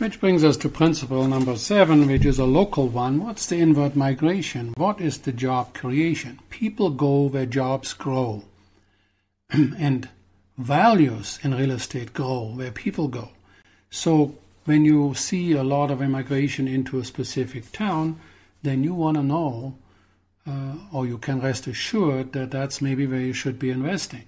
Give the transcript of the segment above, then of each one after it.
Which brings us to principle number seven, which is a local one. What's the inward migration? What is the job creation? People go where jobs grow. and values in real estate grow where people go. So when you see a lot of immigration into a specific town, then you want to know, uh, or you can rest assured that that's maybe where you should be investing.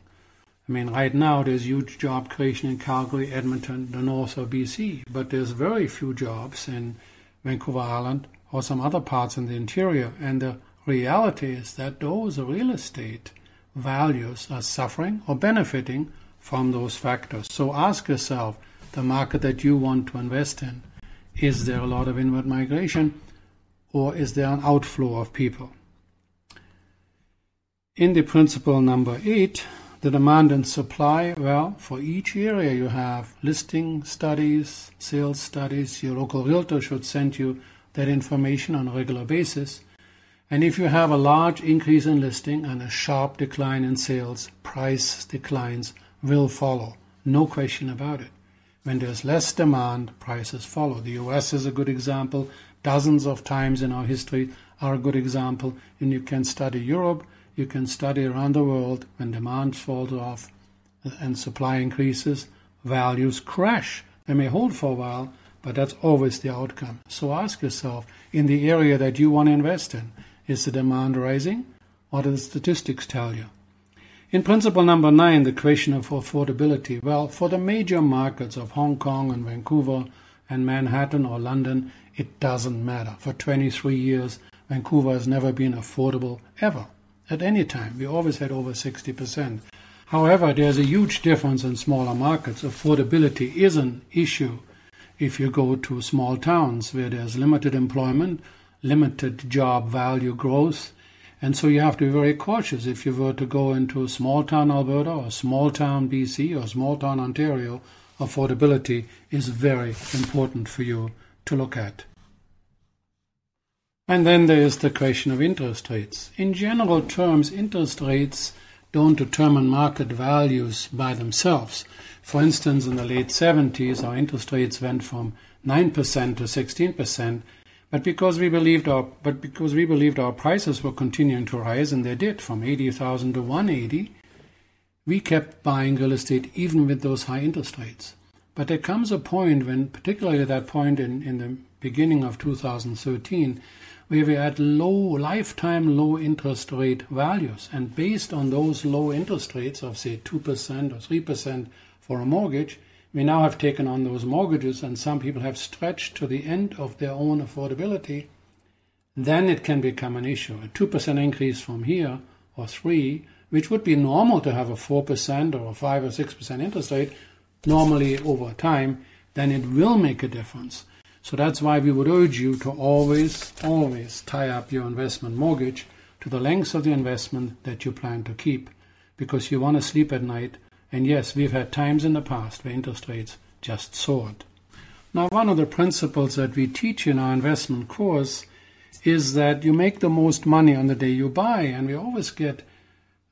I mean, right now there's huge job creation in Calgary, Edmonton, the north of BC, but there's very few jobs in Vancouver Island or some other parts in the interior. And the reality is that those real estate values are suffering or benefiting from those factors. So ask yourself the market that you want to invest in is there a lot of inward migration or is there an outflow of people? In the principle number eight, the demand and supply, well, for each area you have listing studies, sales studies. Your local realtor should send you that information on a regular basis. And if you have a large increase in listing and a sharp decline in sales, price declines will follow. No question about it. When there's less demand, prices follow. The US is a good example. Dozens of times in our history are a good example. And you can study Europe you can study around the world when demand falls off and supply increases, values crash. They may hold for a while, but that's always the outcome. So ask yourself in the area that you want to invest in, is the demand rising? What do the statistics tell you? In principle number nine, the question of affordability. Well, for the major markets of Hong Kong and Vancouver and Manhattan or London, it doesn't matter. For 23 years, Vancouver has never been affordable ever at any time. We always had over 60%. However, there's a huge difference in smaller markets. Affordability is an issue if you go to small towns where there's limited employment, limited job value growth, and so you have to be very cautious if you were to go into a small town Alberta or small town BC or small town Ontario. Affordability is very important for you to look at. And then there is the question of interest rates. In general terms, interest rates don't determine market values by themselves. For instance, in the late 70s, our interest rates went from 9% to 16%, but because we believed our but because we believed our prices were continuing to rise, and they did from 80,000 to 180, we kept buying real estate even with those high interest rates. But there comes a point when, particularly that point in, in the beginning of 2013, where we had low lifetime low interest rate values. And based on those low interest rates of say 2% or 3% for a mortgage, we now have taken on those mortgages and some people have stretched to the end of their own affordability, then it can become an issue. A 2% increase from here or 3, which would be normal to have a 4% or a 5 or 6% interest rate normally over time, then it will make a difference. So that's why we would urge you to always, always tie up your investment mortgage to the length of the investment that you plan to keep because you want to sleep at night. And yes, we've had times in the past where interest rates just soared. Now, one of the principles that we teach in our investment course is that you make the most money on the day you buy. And we always get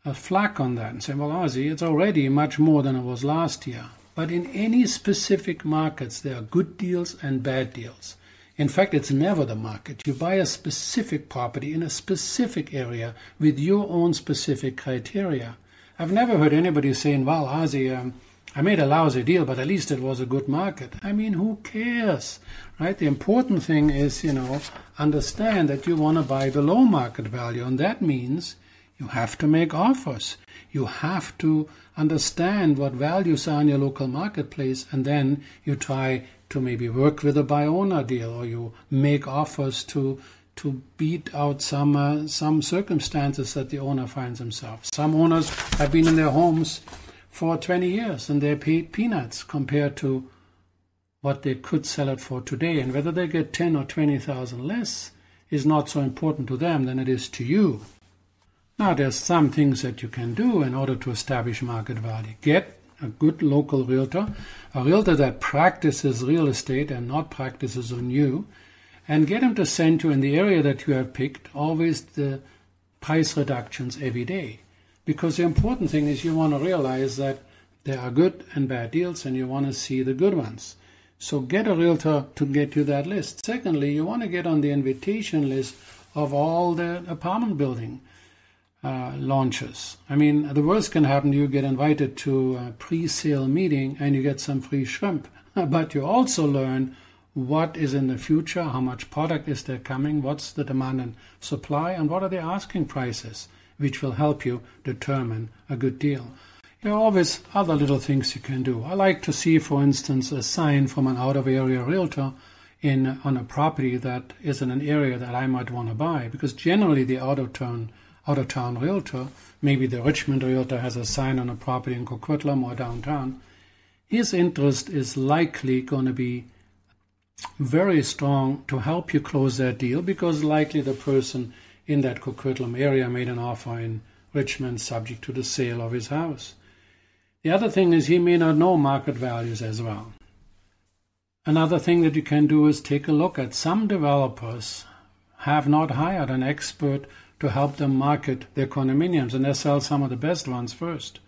a flack on that and say, well, Ozzy, it's already much more than it was last year. But in any specific markets, there are good deals and bad deals. In fact, it's never the market. You buy a specific property in a specific area with your own specific criteria. I've never heard anybody saying, well, Ozzy, um, I made a lousy deal, but at least it was a good market. I mean, who cares, right? The important thing is, you know, understand that you want to buy below market value, and that means you have to make offers. You have to understand what values are in your local marketplace, and then you try to maybe work with a by owner deal, or you make offers to to beat out some uh, some circumstances that the owner finds himself. Some owners have been in their homes for 20 years and they pay peanuts compared to what they could sell it for today, and whether they get 10 or 20,000 less is not so important to them than it is to you. Now, there's some things that you can do in order to establish market value. Get a good local realtor, a realtor that practices real estate and not practices on you, and get him to send you in the area that you have picked always the price reductions every day. Because the important thing is you want to realize that there are good and bad deals and you want to see the good ones. So get a realtor to get you that list. Secondly, you want to get on the invitation list of all the apartment building uh, launches. I mean, the worst can happen, you get invited to a pre-sale meeting and you get some free shrimp. but you also learn what is in the future, how much product is there coming, what's the demand and supply, and what are the asking prices, which will help you determine a good deal. There are always other little things you can do. I like to see, for instance, a sign from an out-of-area realtor in on a property that is in an area that I might want to buy, because generally the out-of-town out-of-town realtor, maybe the Richmond realtor has a sign on a property in Coquitlam or downtown, his interest is likely going to be very strong to help you close that deal because likely the person in that Coquitlam area made an offer in Richmond subject to the sale of his house. The other thing is he may not know market values as well. Another thing that you can do is take a look at some developers have not hired an expert to help them market their condominiums and they sell some of the best ones first.